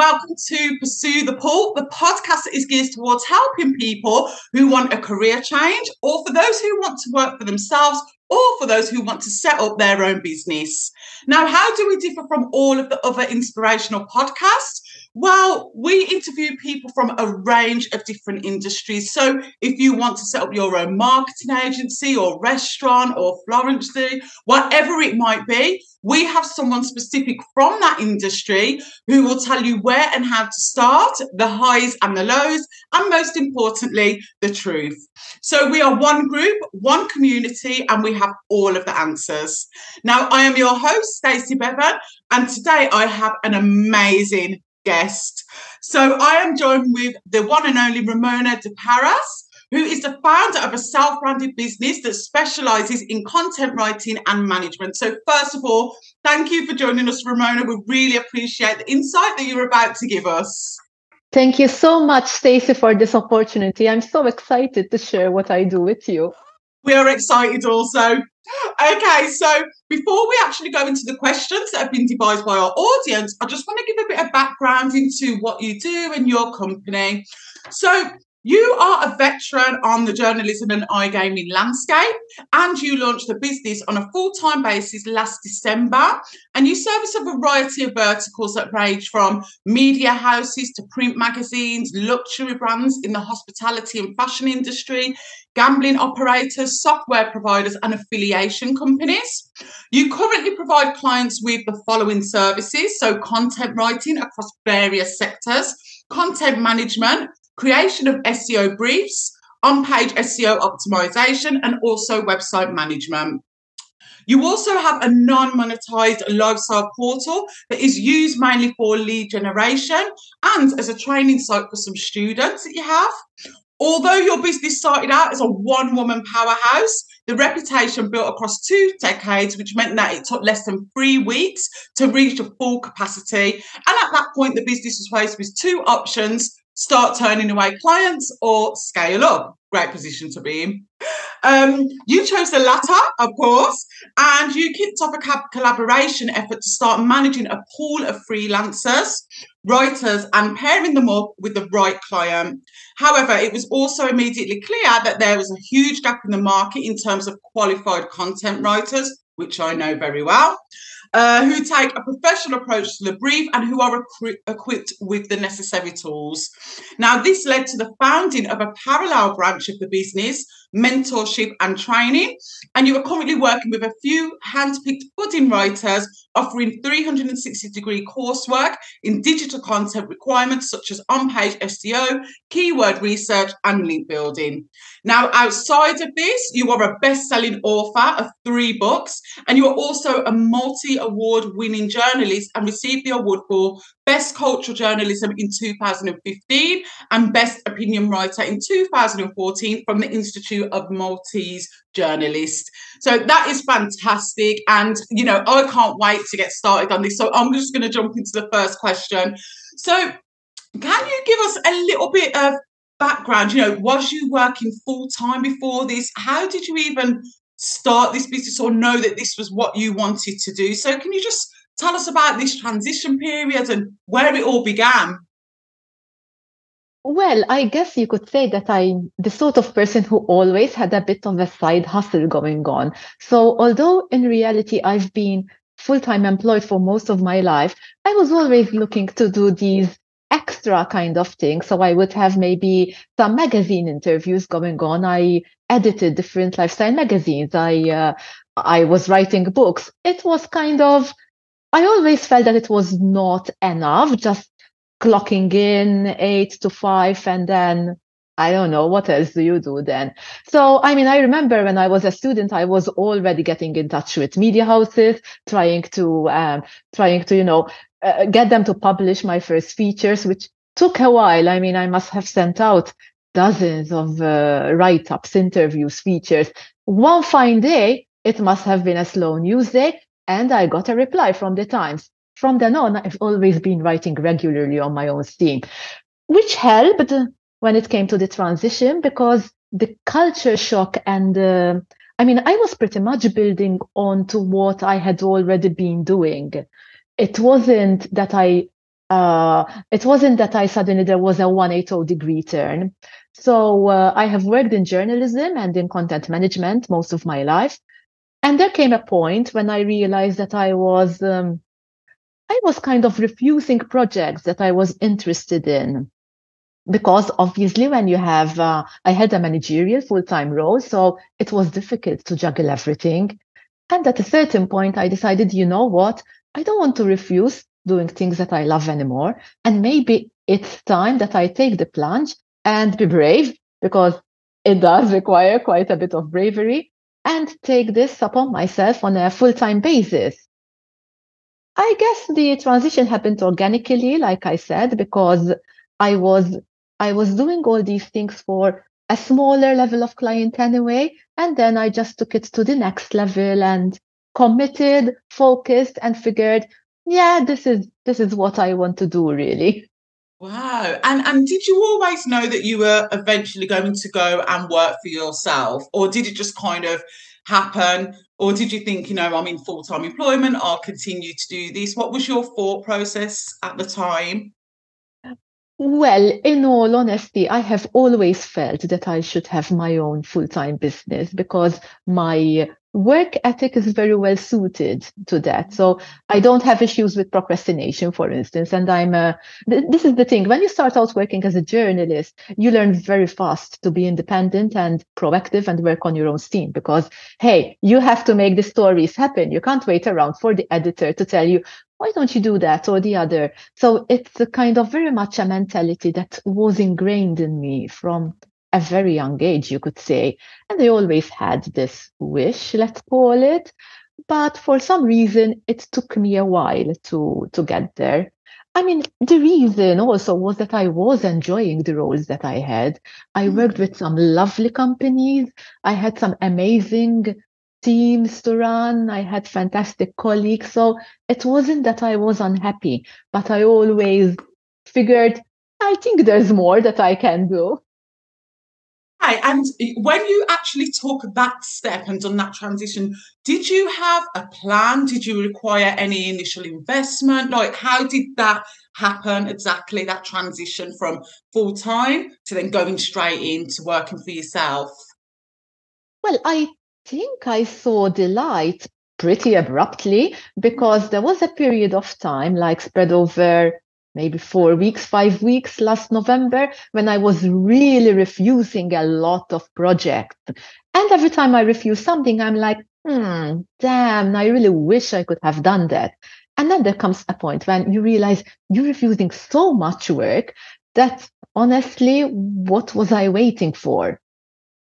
welcome to Pursue the Pull. The podcast is geared towards helping people who want a career change or for those who want to work for themselves or for those who want to set up their own business. Now, how do we differ from all of the other inspirational podcasts? Well, we interview people from a range of different industries. So, if you want to set up your own marketing agency or restaurant or Florence, whatever it might be, we have someone specific from that industry who will tell you where and how to start, the highs and the lows, and most importantly, the truth. So, we are one group, one community, and we have all of the answers. Now, I am your host, Stacey Bevan, and today I have an amazing guest. So I am joined with the one and only Ramona Depares, who is the founder of a self-branded business that specializes in content writing and management. So first of all, thank you for joining us, Ramona. We really appreciate the insight that you're about to give us. Thank you so much, Stacey, for this opportunity. I'm so excited to share what I do with you. We are excited also. Okay, so before we actually go into the questions that have been devised by our audience, I just want to give a bit of background into what you do and your company. So, you are a veteran on the journalism and iGaming landscape, and you launched the business on a full time basis last December. And you service a variety of verticals that range from media houses to print magazines, luxury brands in the hospitality and fashion industry, gambling operators, software providers, and affiliation companies. You currently provide clients with the following services so, content writing across various sectors, content management creation of SEO briefs, on page SEO optimization, and also website management. You also have a non monetized lifestyle portal that is used mainly for lead generation and as a training site for some students that you have. Although your business started out as a one woman powerhouse, the reputation built across two decades, which meant that it took less than three weeks to reach a full capacity. And at that point, the business was faced with two options start turning away clients or scale up. Great position to be in. Um, you chose the latter, of course, and you kicked off a collaboration effort to start managing a pool of freelancers, writers, and pairing them up with the right client. However, it was also immediately clear that there was a huge gap in the market in terms of qualified content writers, which I know very well uh, who take a professional approach to the brief and who are equi- equipped with the necessary tools. Now, this led to the founding of a parallel branch of the business mentorship and training. And you are currently working with a few hand-picked budding writers offering 360 degree coursework in digital content requirements such as on-page SEO, keyword research, and link building. Now, outside of this, you are a best-selling author of three books, and you are also a multi-award winning journalist and received the award for Best Cultural Journalism in 2015 and Best Opinion Writer in 2014 from the Institute of Maltese Journalists. So that is fantastic. And, you know, I can't wait to get started on this. So I'm just going to jump into the first question. So, can you give us a little bit of background? You know, was you working full time before this? How did you even start this business or know that this was what you wanted to do? So, can you just Tell us about this transition period and where it all began. Well, I guess you could say that I'm the sort of person who always had a bit of a side hustle going on. So, although in reality I've been full time employed for most of my life, I was always looking to do these extra kind of things. So, I would have maybe some magazine interviews going on. I edited different lifestyle magazines. I uh, I was writing books. It was kind of I always felt that it was not enough, just clocking in eight to five and then I don't know, what else do you do then? So, I mean, I remember when I was a student, I was already getting in touch with media houses, trying to, um, trying to, you know, uh, get them to publish my first features, which took a while. I mean, I must have sent out dozens of uh, write ups, interviews, features. One fine day, it must have been a slow news day and I got a reply from the Times. From then on, I've always been writing regularly on my own steam, which helped when it came to the transition because the culture shock and uh, I mean, I was pretty much building on to what I had already been doing. It wasn't that I uh, it wasn't that I suddenly there was a 180 degree turn. So uh, I have worked in journalism and in content management most of my life. And there came a point when I realized that I was um, I was kind of refusing projects that I was interested in because obviously when you have uh, I had a managerial full-time role, so it was difficult to juggle everything. And at a certain point, I decided, you know what? I don't want to refuse doing things that I love anymore. And maybe it's time that I take the plunge and be brave because it does require quite a bit of bravery and take this upon myself on a full time basis. I guess the transition happened organically, like I said, because I was I was doing all these things for a smaller level of client anyway, and then I just took it to the next level and committed, focused, and figured, yeah, this is this is what I want to do really. Wow. And and did you always know that you were eventually going to go and work for yourself? Or did it just kind of happen? Or did you think, you know, I'm in full-time employment, I'll continue to do this? What was your thought process at the time? Well, in all honesty, I have always felt that I should have my own full-time business because my work ethic is very well suited to that. So I don't have issues with procrastination, for instance. And I'm, uh, th- this is the thing. When you start out working as a journalist, you learn very fast to be independent and proactive and work on your own steam because, hey, you have to make the stories happen. You can't wait around for the editor to tell you, why don't you do that or the other? So it's a kind of very much a mentality that was ingrained in me from a very young age, you could say. And they always had this wish, let's call it. But for some reason, it took me a while to, to get there. I mean, the reason also was that I was enjoying the roles that I had. I mm. worked with some lovely companies. I had some amazing teams to run. I had fantastic colleagues. So it wasn't that I was unhappy, but I always figured, I think there's more that I can do. And when you actually took that step and done that transition, did you have a plan? Did you require any initial investment? Like, how did that happen exactly? That transition from full time to then going straight into working for yourself? Well, I think I saw the light pretty abruptly because there was a period of time, like spread over maybe four weeks, five weeks last November when I was really refusing a lot of projects. And every time I refuse something, I'm like, hmm, damn, I really wish I could have done that. And then there comes a point when you realize you're refusing so much work that honestly, what was I waiting for?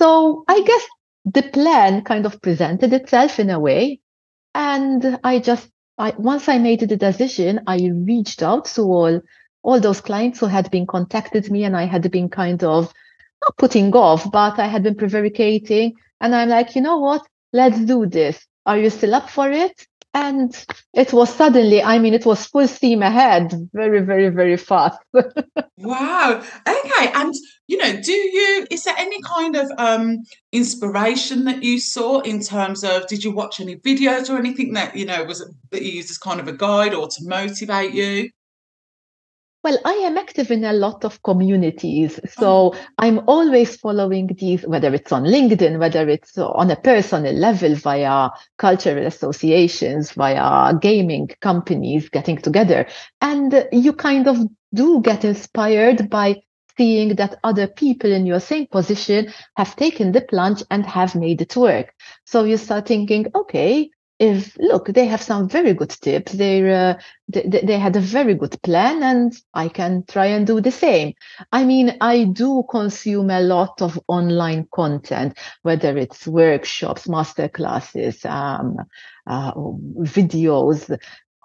So I guess the plan kind of presented itself in a way. And I just I, once I made the decision, I reached out to all all those clients who had been contacted me and I had been kind of not putting off, but I had been prevaricating. And I'm like, you know what? Let's do this. Are you still up for it? And it was suddenly, I mean, it was full steam ahead, very, very, very fast. wow. Okay. And, you know, do you, is there any kind of um, inspiration that you saw in terms of, did you watch any videos or anything that, you know, was that you used as kind of a guide or to motivate you? Well, I am active in a lot of communities. So oh. I'm always following these, whether it's on LinkedIn, whether it's on a personal level via cultural associations, via gaming companies getting together. And you kind of do get inspired by seeing that other people in your same position have taken the plunge and have made it work. So you start thinking, okay, if look they have some very good tips. They uh, they, they had a very good plan and i can try and do the same. I mean i do consume a lot of online content whether it's workshops master classes um, uh, videos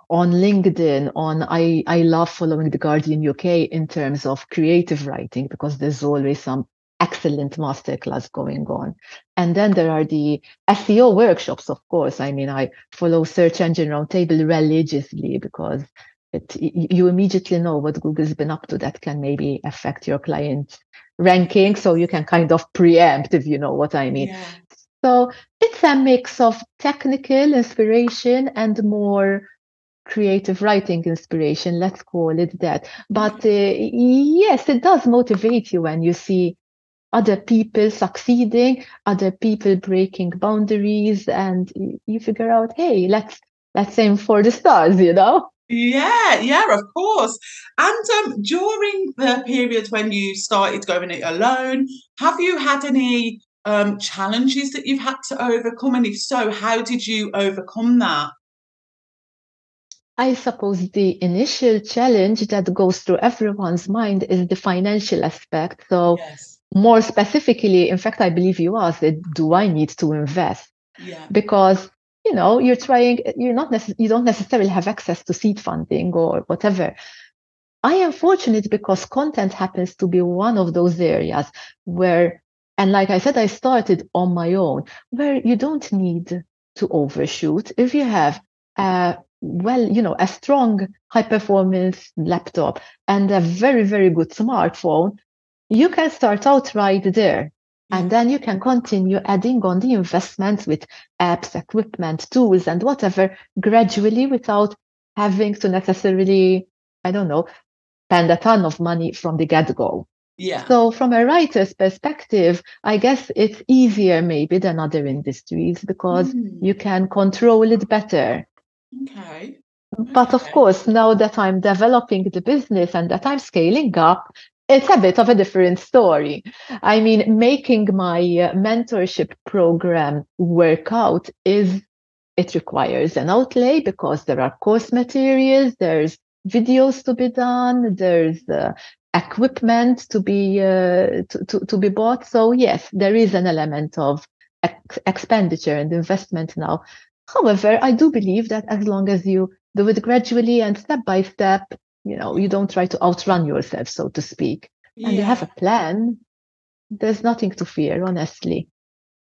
on linkedin on i i love following the guardian uk in terms of creative writing because there's always some excellent masterclass going on. And then there are the SEO workshops, of course. I mean, I follow Search Engine Roundtable religiously because it, you immediately know what Google's been up to that can maybe affect your client ranking. So you can kind of preempt, if you know what I mean. Yeah. So it's a mix of technical inspiration and more creative writing inspiration, let's call it that. But uh, yes, it does motivate you when you see other people succeeding, other people breaking boundaries, and you figure out, hey, let's let's aim for the stars, you know? Yeah, yeah, of course. And um, during the period when you started going it alone, have you had any um, challenges that you've had to overcome? And if so, how did you overcome that? I suppose the initial challenge that goes through everyone's mind is the financial aspect. So, yes. More specifically, in fact, I believe you asked, do I need to invest? Yeah. Because you know you're trying you're not necess- you don't necessarily have access to seed funding or whatever i am fortunate because content happens to be one of those areas where and like i said i started on my own where you don't need to overshoot if you have a well you know a strong high performance laptop and a very very good smartphone you can start out right there and then you can continue adding on the investments with apps, equipment, tools, and whatever gradually without having to necessarily, I don't know, spend a ton of money from the get go. Yeah. So, from a writer's perspective, I guess it's easier maybe than other industries because mm. you can control it better. Okay. But of course, now that I'm developing the business and that I'm scaling up, it's a bit of a different story. I mean, making my uh, mentorship program work out is it requires an outlay because there are course materials, there's videos to be done, there's uh, equipment to be uh, to, to, to be bought. So yes, there is an element of ex- expenditure and investment now. However, I do believe that as long as you do it gradually and step by step, you know you don't try to outrun yourself so to speak. Yeah. and you have a plan. There's nothing to fear honestly.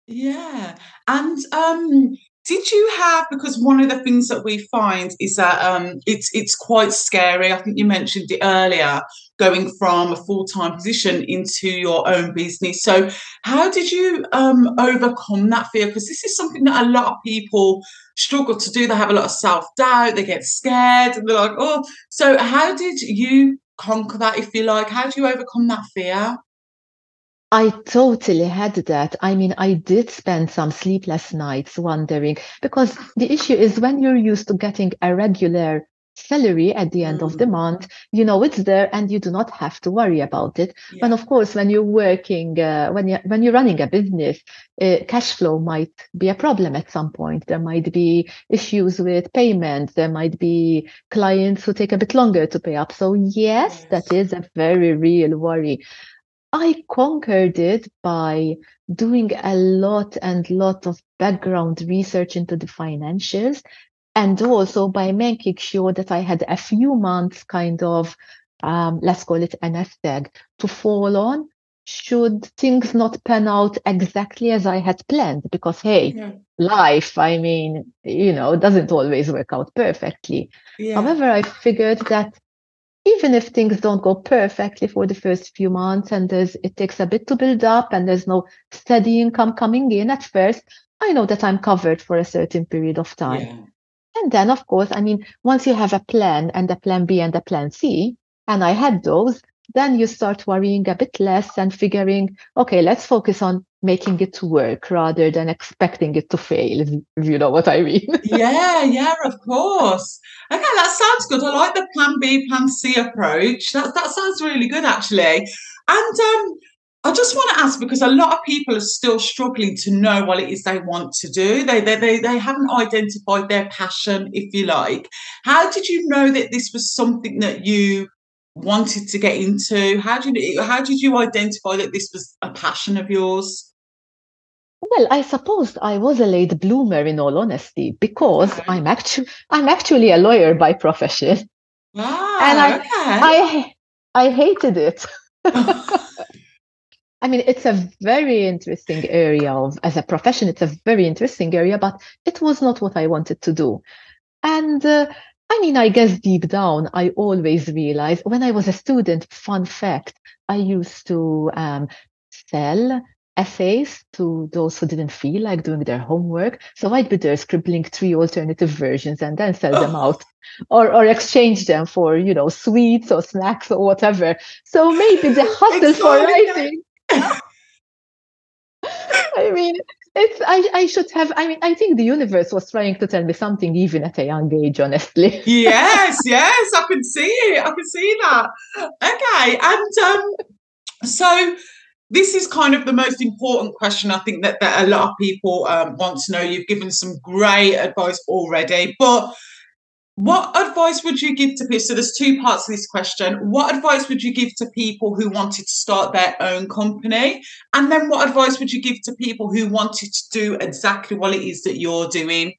Yeah. And um did you have because one of the things that we find is that um, it's it's quite scary. I think you mentioned it earlier, going from a full time position into your own business. So, how did you um, overcome that fear? Because this is something that a lot of people struggle to do. They have a lot of self doubt. They get scared, and they're like, "Oh." So, how did you conquer that? If you like, how do you overcome that fear? I totally had that. I mean, I did spend some sleepless nights wondering because the issue is when you're used to getting a regular salary at the end mm. of the mm. month, you know it's there and you do not have to worry about it. Yeah. And of course, when you're working, uh, when you're when you're running a business, uh, cash flow might be a problem at some point. There might be issues with payment. There might be clients who take a bit longer to pay up. So yes, yes. that is a very real worry. I conquered it by doing a lot and lot of background research into the financials and also by making sure that I had a few months kind of um, let's call it an nest egg to fall on should things not pan out exactly as I had planned because hey yeah. life I mean you know doesn't always work out perfectly yeah. however I figured that even if things don't go perfectly for the first few months and there's it takes a bit to build up and there's no steady income coming in at first i know that i'm covered for a certain period of time yeah. and then of course i mean once you have a plan and a plan b and a plan c and i had those then you start worrying a bit less and figuring okay let's focus on making it to work rather than expecting it to fail, if you know what I mean. yeah, yeah, of course. Okay, that sounds good. I like the plan B, plan C approach. That that sounds really good actually. And um I just want to ask because a lot of people are still struggling to know what it is they want to do. They, they, they, they haven't identified their passion, if you like. How did you know that this was something that you wanted to get into? How did you, how did you identify that this was a passion of yours? Well, I suppose I was a late bloomer in all honesty, because okay. I'm actually I'm actually a lawyer by profession. Ah, and I, okay. I I hated it. I mean, it's a very interesting area of as a profession. It's a very interesting area, but it was not what I wanted to do. And uh, I mean, I guess deep down, I always realized when I was a student. Fun fact: I used to um, sell essays to those who didn't feel like doing their homework. So I'd be there scribbling three alternative versions and then sell them Oh. out or, or exchange them for, you know, sweets or snacks or whatever. So maybe the hustle for writing. I mean, it's I, I should have I mean I think the universe was trying to tell me something even at a young age, honestly. yes, yes, I can see it. I can see that. Okay, and um, so this is kind of the most important question I think that, that a lot of people um, want to know. You've given some great advice already, but what advice would you give to people? So there's two parts to this question. What advice would you give to people who wanted to start their own company? And then what advice would you give to people who wanted to do exactly what it is that you're doing?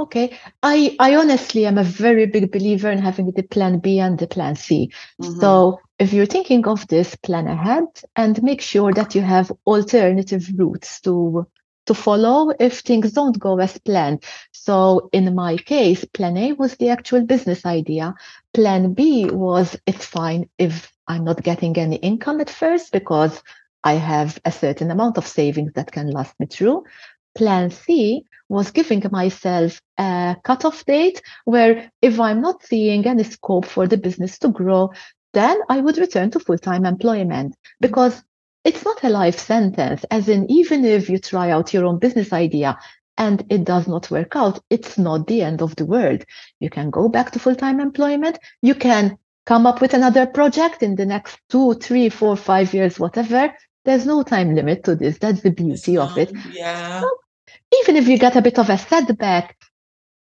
Okay, I I honestly am a very big believer in having the plan B and the plan C. Mhm. So if you're thinking of this, plan ahead and make sure that you have alternative routes to to follow if things don't go as planned. So in my case, plan A was the actual business idea. Plan B was it's fine if I'm not getting any income at first because I have a certain amount of savings that can last me through. Plan C was giving myself a cutoff date where if I'm not seeing any scope for the business to grow, then I would return to full time employment because it's not a life sentence. As in, even if you try out your own business idea and it does not work out, it's not the end of the world. You can go back to full time employment. You can come up with another project in the next two, three, four, five years, whatever. There's no time limit to this. That's the beauty of it Yeah. even if you get a bit of a setback,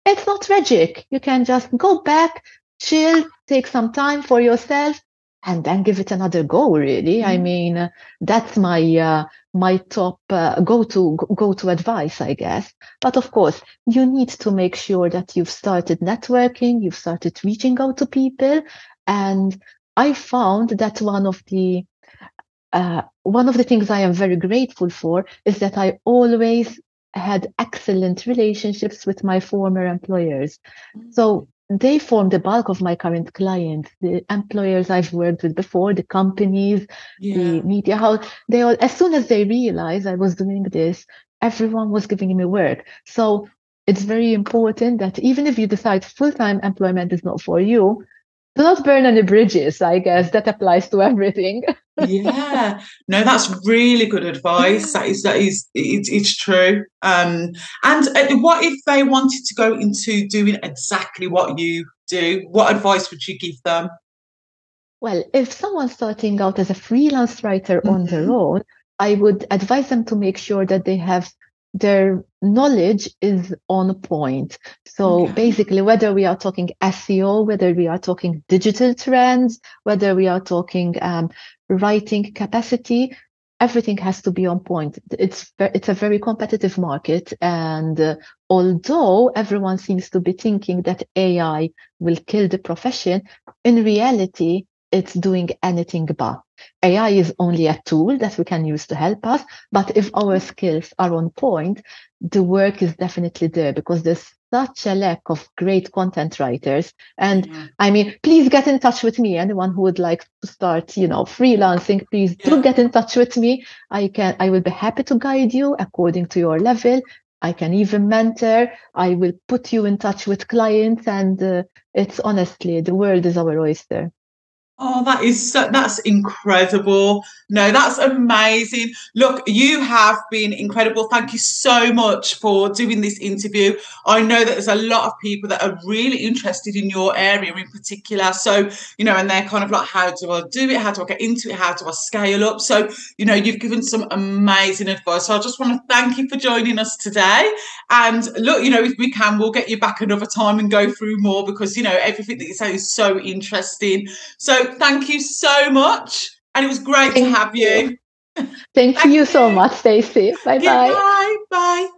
it's not tragic. You can just go back, chill, take some time for yourself, and then give it another go. Really, I Mhm. mean, uh, that's my uh, my top uh, go to go to advice, I guess. But of course, you need to make sure that you've started networking, you've started reaching out to people, and I found that one of the uh, one of the things I am very grateful for is that I always had excellent relationships with my former employers. So they form the bulk of my current clients, the employers I've worked with before, the companies, yeah. the media house. They all, as soon as they realized I was doing this, everyone was giving me work. So it's very important that even if you decide full-time employment is not for you, do not burn any bridges. I guess that applies to everything. yeah no that's really good advice that is that is it, it's true um and uh, what if they wanted to go into doing exactly what you do what advice would you give them Well, if someone's starting out as a freelance writer on their Mhm. own, I would advise them to make sure that they have their knowledge is on point. So Okay. basically, whether we are talking SEO, whether we are talking digital trends, whether we are talking um, writing capacity, everything has to be on point. It's it's a very competitive market, and uh, although everyone seems to be thinking that AI will kill the profession, in reality, it's doing anything but. AI is only a tool that we can use to help us, but if our skills are on point, the work is definitely there because there's such a lack of great content writers. And Yeah. I mean, please get in touch with me. Anyone who would like to start, you know, freelancing, please do get in touch with me. I can, I will be happy to guide you according to your level. I can even mentor. I will put you in touch with clients, and uh, it's honestly the world is our oyster. Oh, that is so, that's incredible. No, that's amazing. Look, you have been incredible. Thank you so much for doing this interview. I know that there's a lot of people that are really interested in your area in particular. So, you know, and they're kind of like, how do I do it? How do I get into it? How do I scale up? So, you know, you've given some amazing advice. So I just want to thank you for joining us today. And look, you know, if we can, we'll get you back another time and go through more because, you know, everything that you say is so interesting. So thank you so much. And it was great to have you. Thank, Thank you so much, Stacey. Bye bye. Goodbye. Bye.